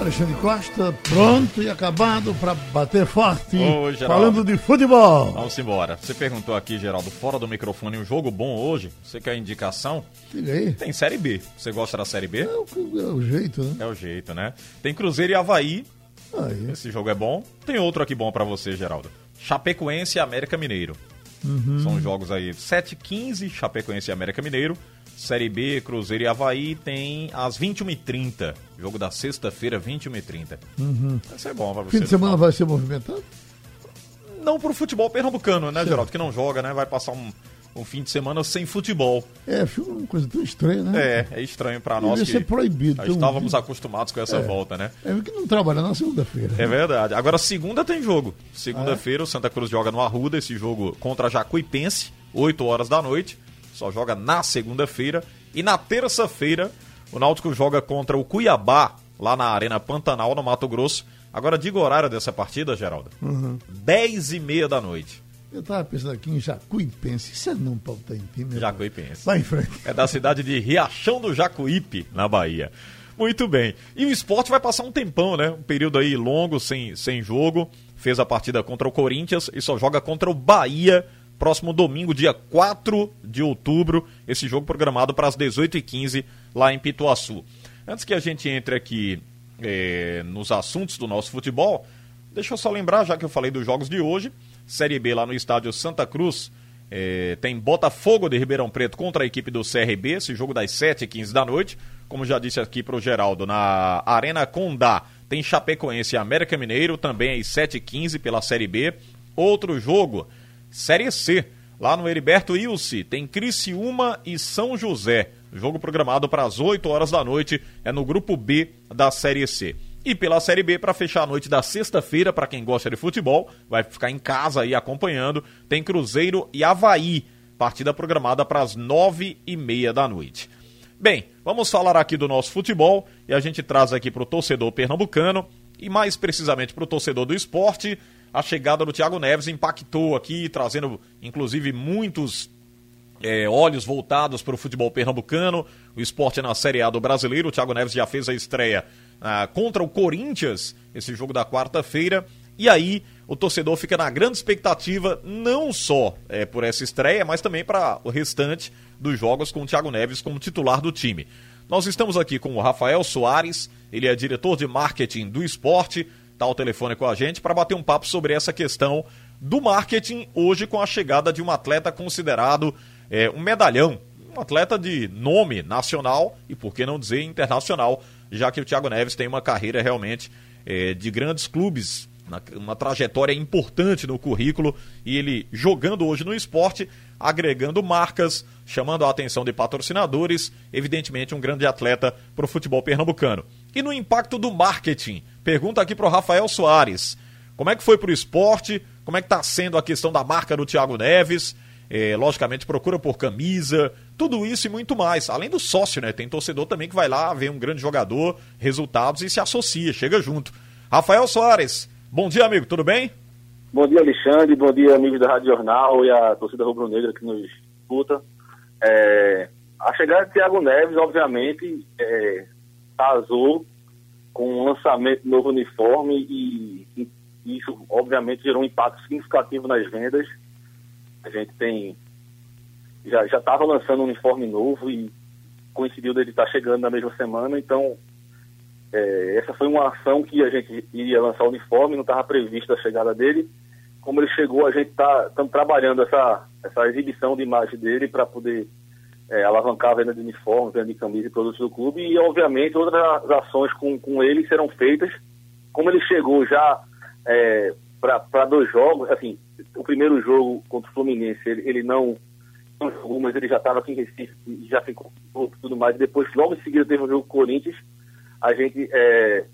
Alexandre Costa, pronto e acabado para bater forte, Ô, Geraldo. falando de futebol. Vamos embora. Você perguntou aqui, Geraldo, fora do microfone, um jogo bom hoje? Você quer indicação? Diga aí. Tem Série B. Você gosta da Série B? É o, é o jeito, né? É o jeito, né? Tem Cruzeiro e Havaí. Aí. Esse jogo é bom. Tem outro aqui bom pra você, Geraldo. Chapecoense e América Mineiro. Uhum. São jogos aí 7h15, Chapecoense e América Mineiro. Série B, Cruzeiro e Havaí tem às 21h30. Jogo da sexta-feira, 21h30. Esse é bom pra você. Fim de semana vai ser movimentado? Não pro futebol pernambucano, né, Geraldo? Que não joga, né? Vai passar um, um fim de semana sem futebol. É, fica uma coisa tão estranha, né? É, é estranho pra nós que ser proibido. um estávamos dia- acostumados com essa volta, né? É que não trabalha na segunda-feira. É verdade. Agora, segunda tem jogo. Segunda-feira, o Santa Cruz joga no Arruda, esse jogo contra Jacuipense, 8 horas da noite. Só joga na segunda-feira. E na terça-feira, o Náutico joga contra o Cuiabá, lá na Arena Pantanal, no Mato Grosso. Agora, diga o horário dessa partida, Geraldo. 10 e meia da noite. Eu tava pensando aqui em Jacuipense. Isso é não em time. né? Jacuipense. Vai em frente. É da cidade de Riachão do Jacuípe, na Bahia. Muito bem. E o esporte vai passar um tempão, né? Um período aí longo, sem, sem jogo. Fez a partida contra o Corinthians e só joga contra o Bahia próximo domingo, dia 4 de outubro. Esse jogo programado para as 18h15 lá em Pituaçu. Antes que a gente entre aqui eh, nos assuntos do nosso futebol, deixa eu só lembrar, já que eu falei dos jogos de hoje, Série B lá no estádio Santa Cruz, é, tem Botafogo de Ribeirão Preto contra a equipe do CRB, esse jogo das 7h15 da noite. Como já disse aqui pro Geraldo, na Arena Condá tem Chapecoense e América Mineiro, também às 7h15 pela Série B. Outro jogo, Série C, lá no Heriberto Ilse, tem Criciúma e São José. Jogo programado para as 8 horas da noite, é no grupo B da Série C. E pela Série B, para fechar a noite da sexta-feira, para quem gosta de futebol, vai ficar em casa aí acompanhando, tem Cruzeiro e Havaí. Partida programada para as nove e meia da noite. Bem, vamos falar aqui do nosso futebol e a gente traz aqui para o torcedor pernambucano e mais precisamente para o torcedor do esporte. A chegada do Thiago Neves impactou aqui, trazendo inclusive muitos é, olhos voltados para o futebol pernambucano, o esporte na Série A do brasileiro. O Thiago Neves já fez a estreia ah, contra o Corinthians, esse jogo da quarta-feira. E aí o torcedor fica na grande expectativa, não só é, por essa estreia, mas também para o restante dos jogos com o Thiago Neves como titular do time. Nós estamos aqui com o Rafael Soares, ele é diretor de marketing do esporte, está telefone com a gente para bater um papo sobre essa questão do marketing hoje com a chegada de um atleta considerado é, um medalhão, um atleta de nome nacional e por que não dizer internacional, já que o Thiago Neves tem uma carreira realmente é, de grandes clubes, uma trajetória importante no currículo e ele jogando hoje no esporte, agregando marcas, chamando a atenção de patrocinadores, evidentemente um grande atleta para o futebol pernambucano. E no impacto do marketing, pergunta aqui para o Rafael Soares. Como é que foi para o esporte? Como é que está sendo a questão da marca do Thiago Neves? É, logicamente, procura por camisa, tudo isso e muito mais. Além do sócio, né? Tem torcedor também que vai lá, vê um grande jogador, resultados e se associa, chega junto. Rafael Soares, bom dia, amigo, tudo bem? Bom dia, Alexandre. Bom dia, amigos da Rádio Jornal e a torcida rubro-negra que nos escuta. É, a chegada de Thiago Neves, obviamente, é, casou com o lançamento do novo uniforme e, e isso, obviamente, gerou um impacto significativo nas vendas. A gente tem. Já estava lançando um uniforme novo e coincidiu dele estar chegando na mesma semana, então é, essa foi uma ação que a gente iria lançar o uniforme, não estava prevista a chegada dele. Como ele chegou, a gente está trabalhando essa, essa exibição de imagem dele para poder é, alavancar a venda de uniforme, venda de camisa e produtos do clube. E, obviamente, outras ações com, com ele serão feitas. Como ele chegou já é, para dois jogos, assim, o primeiro jogo contra o Fluminense, ele, ele não, não jogou, mas ele já estava aqui em Recife, já ficou tudo mais. Depois, logo em seguida, teve o jogo com o Corinthians a gente é,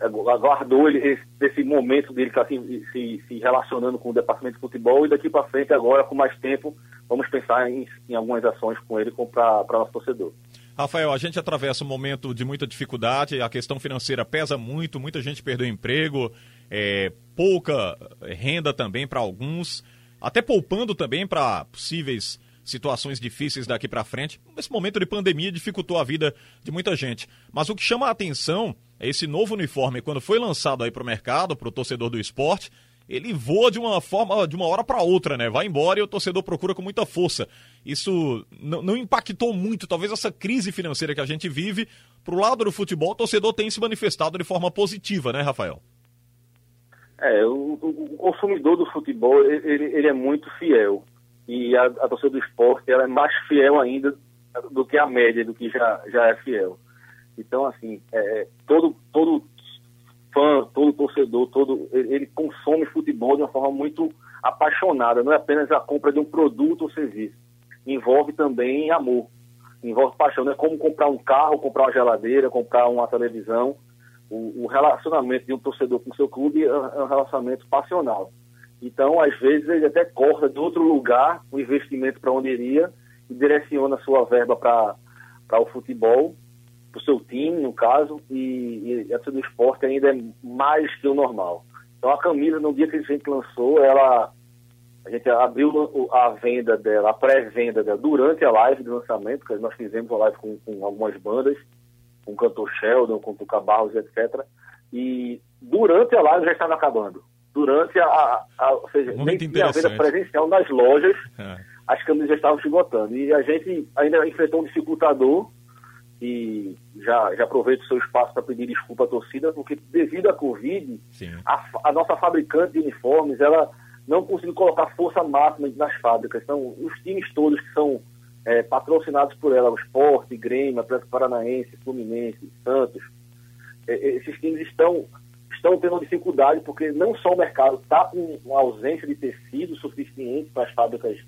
aguardou ele, esse, esse momento dele tá, assim, se, se relacionando com o departamento de futebol e daqui para frente, agora com mais tempo, vamos pensar em, em algumas ações com ele para nosso torcedor. Rafael, a gente atravessa um momento de muita dificuldade, a questão financeira pesa muito, muita gente perdeu emprego, é, pouca renda também para alguns, até poupando também para possíveis situações difíceis daqui para frente. Esse momento de pandemia dificultou a vida de muita gente. Mas o que chama a atenção esse novo uniforme, quando foi lançado aí para o mercado, para o torcedor do esporte, ele voa de uma forma, de uma hora para outra, né? Vai embora e o torcedor procura com muita força. Isso não impactou muito, talvez essa crise financeira que a gente vive, pro lado do futebol, o torcedor tem se manifestado de forma positiva, né, Rafael? É, o, o consumidor do futebol, ele, ele, é muito fiel. E a, a torcida do esporte, ela é mais fiel ainda do que a média, do que já, já é fiel. Então, assim, é, todo, todo fã, todo torcedor, todo ele, consome futebol de uma forma muito apaixonada. Não é apenas a compra de um produto ou serviço. Envolve também amor, envolve paixão. Não é como comprar um carro, comprar uma geladeira, comprar uma televisão. O, o relacionamento de um torcedor com seu clube é um relacionamento passional. Então, às vezes, ele até corta de outro lugar o investimento para onde iria e direciona sua verba para o futebol para o seu time, no caso, e, e essa do esporte ainda é mais que o normal. Então a camisa, no dia que a gente lançou, ela a gente abriu a venda dela, a pré-venda dela, durante a live de lançamento, que nós fizemos uma live com, com algumas bandas, com o cantor Sheldon, com o Tuca Barros, etc. E durante a live já estava acabando. Durante a, a, a ou seja, nem tinha a venda presencial nas lojas, é. as camisas já estavam esgotando. E a gente ainda enfrentou um dificultador, e já, já aproveito o seu espaço para pedir desculpa à torcida, porque devido à Covid, a, a, nossa fabricante de uniformes, ela não conseguiu colocar força máxima nas fábricas. Então, os times todos que são é, patrocinados por ela, o Esporte, Grêmio, Atlético Paranaense, Fluminense, Santos, é, é, esses times estão, estão tendo dificuldade porque não só o mercado está com uma ausência de tecido suficiente para as fábricas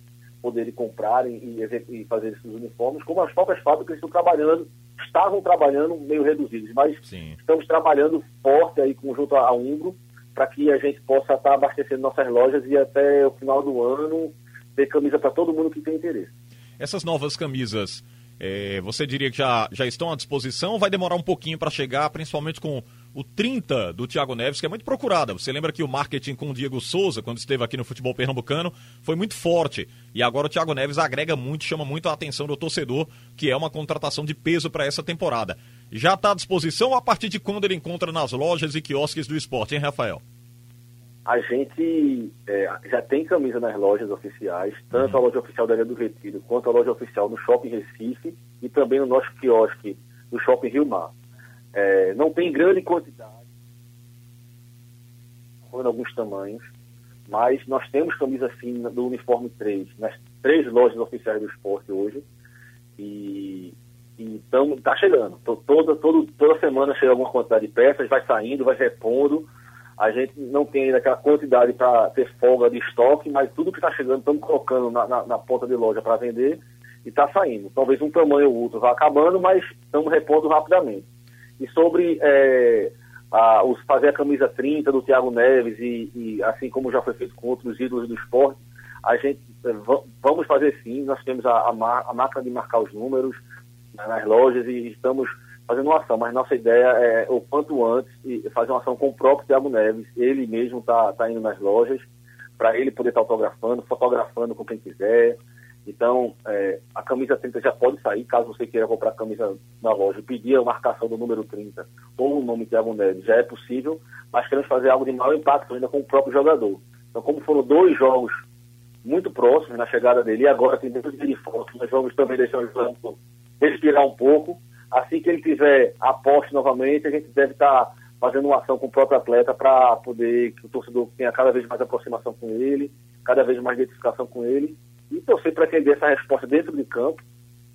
poderem comprarem e, e fazer esses uniformes, como as próprias fábricas estão trabalhando estavam trabalhando meio reduzidos, mas Sim. estamos trabalhando forte aí conjunto a Umbro para que a gente possa estar abastecendo nossas lojas e até o final do ano ter camisa para todo mundo que tem interesse. Essas novas camisas, é, você diria que já, já estão à disposição? Vai demorar um pouquinho para chegar, principalmente com o 30 do Thiago Neves, que é muito procurada. Você lembra que o marketing com o Diego Souza, quando esteve aqui no futebol pernambucano, foi muito forte. E agora o Thiago Neves agrega muito, chama muito a atenção do torcedor, que é uma contratação de peso para essa temporada. Já está à disposição a partir de quando ele encontra nas lojas e quiosques do esporte, hein, Rafael? A gente é, já tem camisa nas lojas oficiais, tanto uhum. a loja oficial da Ilha do Retiro quanto a loja oficial no Shopping Recife e também no nosso quiosque do Shopping Rio Mar. É, não tem grande quantidade, em alguns tamanhos, mas nós temos camisa fina do uniforme 3, nas três lojas oficiais do esporte hoje, e então está chegando. Toda, toda, toda semana chega alguma quantidade de peças, vai saindo, vai repondo. A gente não tem ainda aquela quantidade para ter folga de estoque, mas tudo que está chegando, estamos colocando na, na, na ponta de loja para vender e está saindo. Talvez um tamanho ou outro vá acabando, mas estamos repondo rapidamente. E sobre é, a, os, fazer a camisa 30 do Thiago Neves, e, e, assim como já foi feito com outros ídolos do esporte, a gente é, vamos fazer sim, nós temos a, a, a máquina de marcar os números né, nas lojas e estamos fazendo uma ação, mas nossa ideia é o quanto antes fazer uma ação com o próprio Thiago Neves, ele mesmo está tá indo nas lojas, para ele poder estar tá autografando, fotografando com quem quiser, então, é, a camisa 30 já pode sair, caso você queira comprar a camisa na loja pedir a marcação do número 30 ou o nome Thiago Neves, já é possível, mas queremos fazer algo de maior impacto ainda com o próprio jogador. Então, como foram dois jogos muito próximos na chegada dele, e agora tem dentro de foto, nós vamos também deixar o jogador respirar um pouco. Assim que ele tiver a posse novamente, a gente deve estar fazendo uma ação com o próprio atleta para poder que o torcedor tenha cada vez mais aproximação com ele, cada vez mais identificação com ele e torcer para que ele dê essa resposta dentro de campo.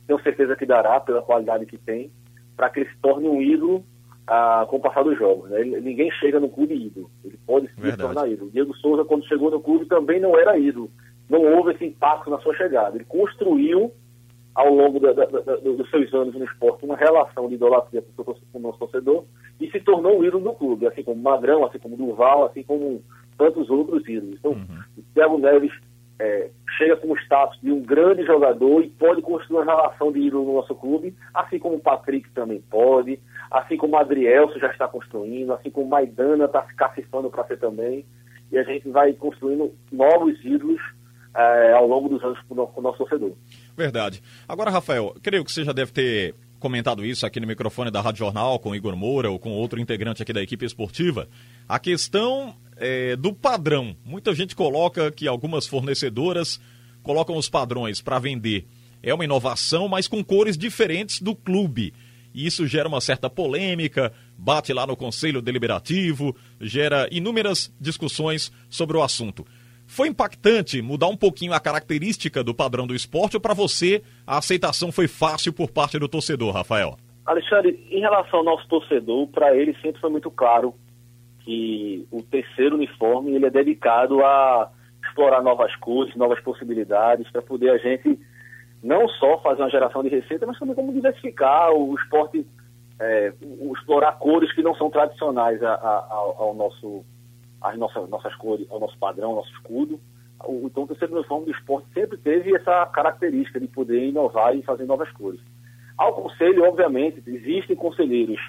Tenho certeza que dará, pela qualidade que tem, para que ele se torne um ídolo ah, com o passar dos jogos. Né? Ele, ninguém chega no clube ídolo. Ele pode se tornar ídolo. Diego Souza, quando chegou no clube, também não era ídolo. Não houve esse impacto na sua chegada. Ele construiu, ao longo da, da, da, dos seus anos no esporte, uma relação de idolatria com o nosso torcedor e se tornou um ídolo do clube, assim como Magrão, assim como Duval, assim como tantos outros ídolos. Então, uhum. o Thiago Neves é, chega com o status de um grande jogador e pode construir uma relação de ídolo no nosso clube, assim como o Patrick também pode, assim como o Adrielso já está construindo, assim como o Maidana está se cacifando para ser também. E a gente vai construindo novos ídolos é, ao longo dos anos com o nosso torcedor. Verdade. Agora, Rafael, creio que você já deve ter comentado isso aqui no microfone da Rádio Jornal com Igor Moura ou com outro integrante aqui da equipe esportiva. A questão é, do padrão. Muita gente coloca que algumas fornecedoras colocam os padrões para vender. É uma inovação, mas com cores diferentes do clube. E isso gera uma certa polêmica, bate lá no Conselho Deliberativo, gera inúmeras discussões sobre o assunto. Foi impactante mudar um pouquinho a característica do padrão do esporte ou para você a aceitação foi fácil por parte do torcedor, Rafael? Alexandre, em relação ao nosso torcedor, para ele sempre foi muito claro que o terceiro uniforme ele é dedicado a explorar novas cores, novas possibilidades, para poder a gente não só fazer uma geração de receita, mas também como diversificar o esporte, é, o explorar cores que não são tradicionais a, a, ao nosso as nossas, nossas cores, ao nosso padrão, ao nosso escudo. O, então, o terceiro uniforme do esporte sempre teve essa característica de poder inovar e fazer novas cores. Ao conselho, obviamente, existem conselheiros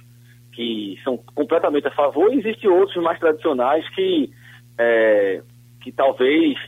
que são completamente a favor e existem outros mais tradicionais que, é, que talvez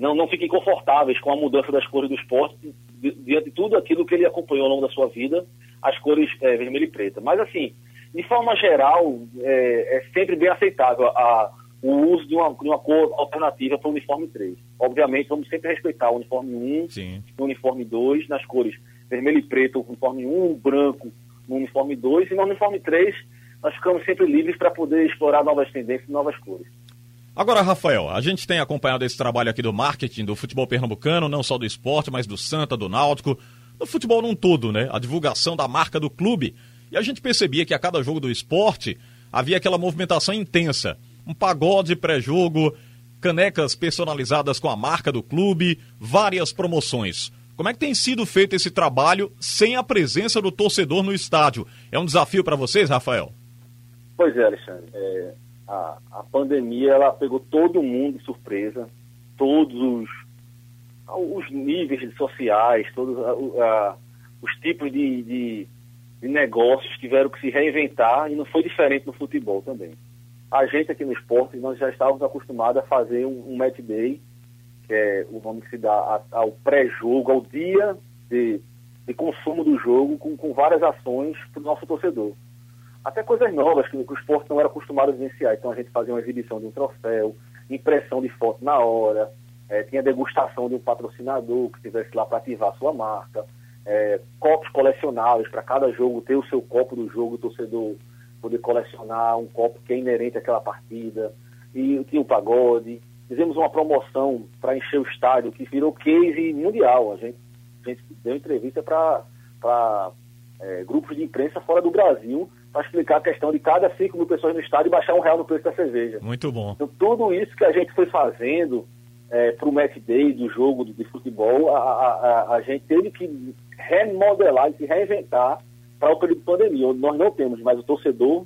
não, não fiquem confortáveis com a mudança das cores do esporte diante de tudo aquilo que ele acompanhou ao longo da sua vida, as cores é, vermelho e preta. Mas, assim, de forma geral, é, é sempre bem aceitável a o uso de uma, de uma cor alternativa para o uniforme 3. Obviamente, vamos sempre respeitar o uniforme 1, Sim. o uniforme 2, nas cores vermelho e preto, o uniforme 1, branco no uniforme 2, e no uniforme 3 nós ficamos sempre livres para poder explorar novas tendências novas cores. Agora, Rafael, a gente tem acompanhado esse trabalho aqui do marketing do futebol pernambucano, não só do esporte, mas do Santa, do Náutico, do futebol num todo, né? A divulgação da marca do clube. E a gente percebia que a cada jogo do esporte havia aquela movimentação intensa um pagode pré-jogo, canecas personalizadas com a marca do clube, várias promoções. Como é que tem sido feito esse trabalho sem a presença do torcedor no estádio? É um desafio para vocês, Rafael? Pois é, Alexandre. É, a, a pandemia ela pegou todo mundo de surpresa, todos os, os níveis sociais, todos a, a, os tipos de, de, de negócios tiveram que se reinventar e não foi diferente no futebol também a gente aqui no esporte, nós já estávamos acostumados a fazer um, um match day, que é o nome que se dá ao pré-jogo, ao dia de, de, consumo do jogo, com, com várias ações para o nosso torcedor. Até coisas novas que, que, o esporte não era acostumado a vivenciar. Então a gente fazia uma exibição de um troféu, impressão de foto na hora, é, tinha degustação de um patrocinador que estivesse lá para ativar a sua marca, é, copos colecionáveis para cada jogo ter o seu copo do jogo, o torcedor poder colecionar um copo que é inerente àquela partida. E tinha o pagode. Fizemos uma promoção para encher o estádio, que virou case mundial. A gente, a gente deu entrevista para é, grupos de imprensa fora do Brasil para explicar a questão de cada 5 mil pessoas no estádio baixar um real no preço da cerveja. Muito bom. Então, tudo isso que a gente foi fazendo é, para o match day do jogo de, de futebol, a, a, a, gente teve que remodelar e se reinventar para o período de pandemia, onde nós não temos mais o torcedor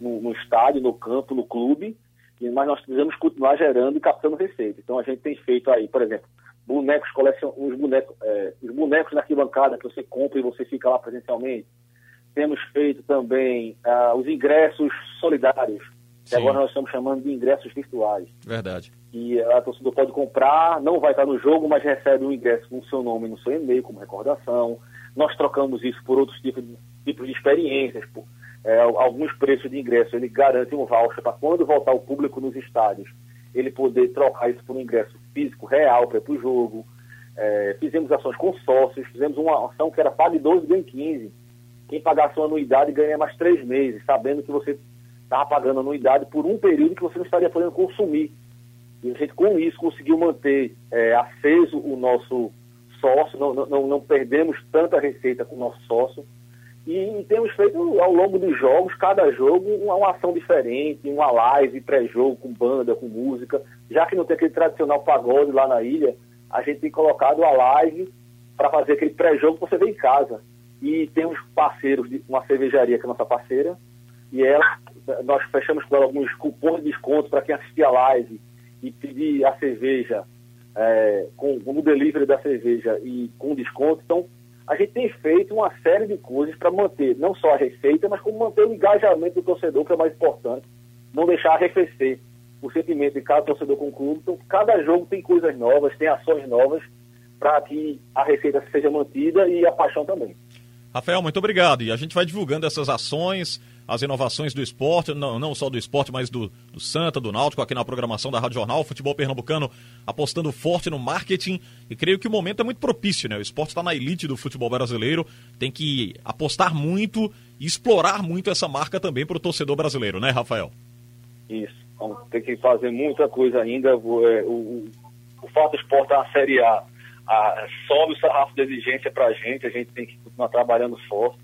no, no, estádio, no campo, no clube, mas nós precisamos continuar gerando e captando receita. Então a gente tem feito aí, por exemplo, bonecos colecion... os bonecos, é, os bonecos na arquibancada que você compra e você fica lá presencialmente. Temos feito também uh, os ingressos solidários, que agora nós estamos chamando de ingressos virtuais. Verdade. E a torcedor pode comprar, não vai estar no jogo, mas recebe um ingresso com o seu nome no seu e-mail, como recordação nós trocamos isso por outros tipos de, tipos de experiências, por é, alguns preços de ingresso. Ele garante um voucher para quando voltar o público nos estádios, ele poder trocar isso por um ingresso físico real para ir para o jogo. É, fizemos ações com sócios, fizemos uma ação que era pague 12, ganhe 15. Quem pagasse uma anuidade ganha mais três meses, sabendo que você estava pagando anuidade por um período que você não estaria podendo consumir. E a gente, com isso, conseguiu manter é, aceso o nosso sócio, não, não, não perdemos tanta receita com o nosso sócio. E, temos feito ao longo dos jogos, cada jogo, uma, uma ação diferente, uma live pré-jogo com banda, com música. Já que não tem aquele tradicional pagode lá na ilha, a gente tem colocado a live para fazer aquele pré-jogo que você vê em casa. E temos parceiros, uma cervejaria que é nossa parceira, e ela, nós fechamos com ela alguns cupons de desconto para quem assistir a live e pedir a cerveja é, com, com o delivery da cerveja e com desconto. Então, a gente tem feito uma série de coisas para manter não só a receita, mas como manter o engajamento do torcedor, que é mais importante, não deixar arrefecer o sentimento de cada torcedor com o clube. Então, cada jogo tem coisas novas, tem ações novas para que a receita seja mantida e a paixão também. Rafael, muito obrigado. E a gente vai divulgando essas ações, as inovações do esporte, não, não só do esporte, mas do, do Santa, do Náutico, aqui na programação da Rádio Jornal, futebol pernambucano apostando forte no marketing. E creio que o momento é muito propício, né? O esporte está na elite do futebol brasileiro, tem que apostar muito e explorar muito essa marca também para o torcedor brasileiro, né, Rafael? Isso. Ter que fazer muita coisa ainda. O, é, o, o fato do esporte na Série A a, sobe o sarrafo de exigência para a gente, a gente tem que continuar trabalhando forte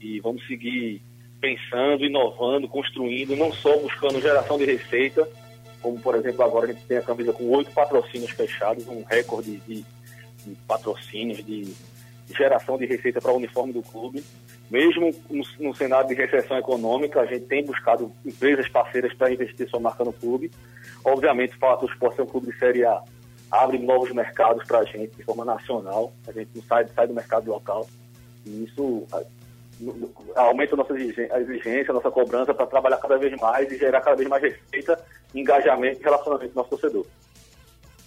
e vamos seguir pensando, inovando, construindo, não só buscando geração de receita, como por exemplo agora a gente tem a camisa com oito patrocínios fechados, um recorde de, de patrocínios, de, geração de receita para o uniforme do clube. Mesmo no, no, cenário de recessão econômica, a gente tem buscado empresas parceiras para investir sua marca no clube. Obviamente, o Fato Esporte é um clube de Série A abre novos mercados para a gente de forma nacional, a gente não sai, sai do mercado local. E isso aumenta a nossa exigência, a nossa cobrança para trabalhar cada vez mais e gerar cada vez mais receita, engajamento e relacionamento do nosso torcedor.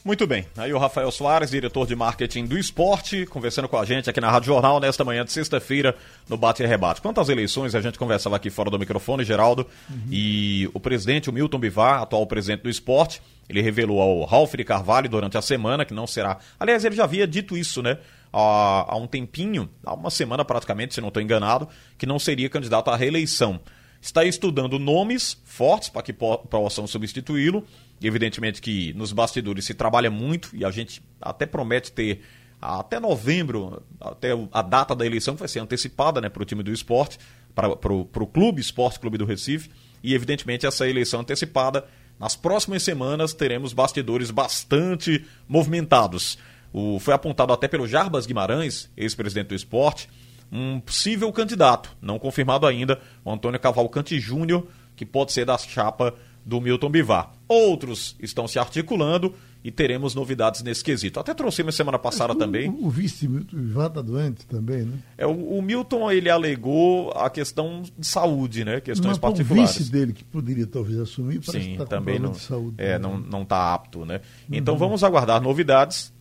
Muito bem. Aí o Rafael Soares, diretor de marketing do esporte, conversando com a gente aqui na Rádio Jornal nesta manhã de sexta-feira no Bate e Rebate. Quantas eleições a gente conversava aqui fora do microfone, Geraldo, uhum. e o presidente, o Milton Bivar, atual presidente do esporte, ele revelou ao Ralf de Carvalho durante a semana que não será. Aliás, ele já havia dito isso, né? Há, há um tempinho, há uma semana praticamente, se não estou enganado, que não seria candidato à reeleição. Está estudando nomes fortes para que possam substituí-lo Evidentemente que nos bastidores se trabalha muito e a gente até promete ter até novembro, até a data da eleição que vai ser antecipada né, para o time do esporte, para o clube, Esporte Clube do Recife. E evidentemente essa eleição antecipada, nas próximas semanas teremos bastidores bastante movimentados. O, foi apontado até pelo Jarbas Guimarães, ex-presidente do esporte, um possível candidato, não confirmado ainda, o Antônio Cavalcante Júnior, que pode ser da chapa do Milton Bivar. Outros estão se articulando e teremos novidades nesse quesito. Até trouxemos semana passada o, também. O, o vice Milton Bivar está doente também, né? É, o, o, Milton ele alegou a questão de saúde, né? Questões Mas, particulares. O vice dele que poderia talvez assumir, Sim, que tá também não, de saúde. É, não não está apto, né? Então uhum. vamos aguardar novidades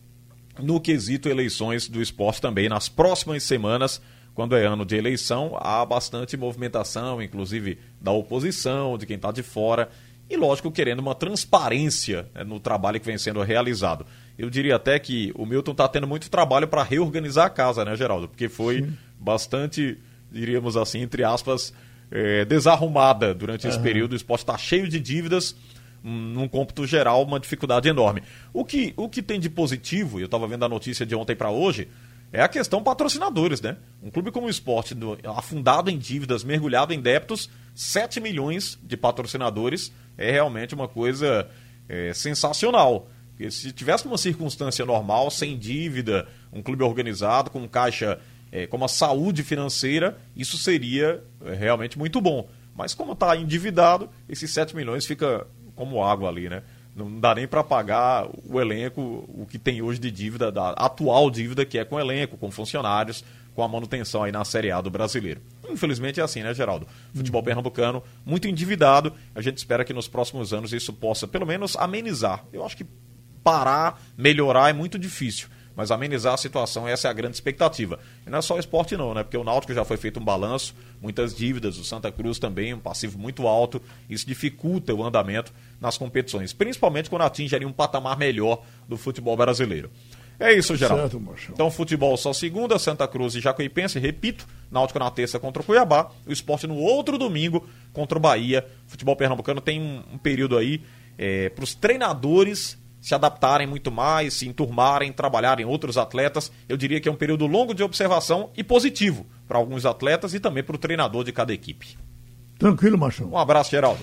no quesito eleições do esporte também nas próximas semanas quando é ano de eleição, há bastante movimentação, inclusive da oposição, de quem está de fora e, lógico, querendo uma transparência né, no trabalho que vem sendo realizado. Eu diria até que o Milton está tendo muito trabalho para reorganizar a casa, né, Geraldo? Porque foi Sim. bastante, diríamos assim, entre aspas, é, desarrumada durante esse uhum. período. O esporte está cheio de dívidas, num cômputo geral, uma dificuldade enorme. O que, o que tem de positivo, eu estava vendo a notícia de ontem para hoje, é a questão patrocinadores, né? Um clube como o esporte, do, afundado em dívidas, mergulhado em débitos, 7 milhões de patrocinadores é realmente uma coisa é, sensacional. Porque se tivesse uma circunstância normal, sem dívida, um clube organizado, com caixa é, com uma saúde financeira, isso seria é, realmente muito bom. Mas como está endividado, esses 7 milhões fica como água ali, né? Não dá nem para pagar o elenco, o que tem hoje de dívida, da atual dívida que é com elenco, com funcionários, com a manutenção aí na Série A do brasileiro. Infelizmente é assim, né, Geraldo? Futebol uhum. pernambucano muito endividado. A gente espera que nos próximos anos isso possa, pelo menos, amenizar. Eu acho que parar, melhorar é muito difícil mas amenizar a situação, essa é a grande expectativa. E não é só o esporte não, né? Porque o Náutico já foi feito um balanço, muitas dívidas, o Santa Cruz também, um passivo muito alto, isso dificulta o andamento nas competições, principalmente quando atinge ali um patamar melhor do futebol brasileiro. É isso, Geraldo. Certo, então, futebol só segunda, Santa Cruz e Jacuipense, repito, Náutico na terça contra o Cuiabá, o esporte no outro domingo contra o Bahia. Futebol pernambucano tem um, um período aí é, para os treinadores se adaptarem muito mais, se enturmarem, trabalharem outros atletas. Eu diria que é um período longo de observação e positivo para alguns atletas e também para o treinador de cada equipe. Tranquilo, Machão. Um abraço, Geraldo.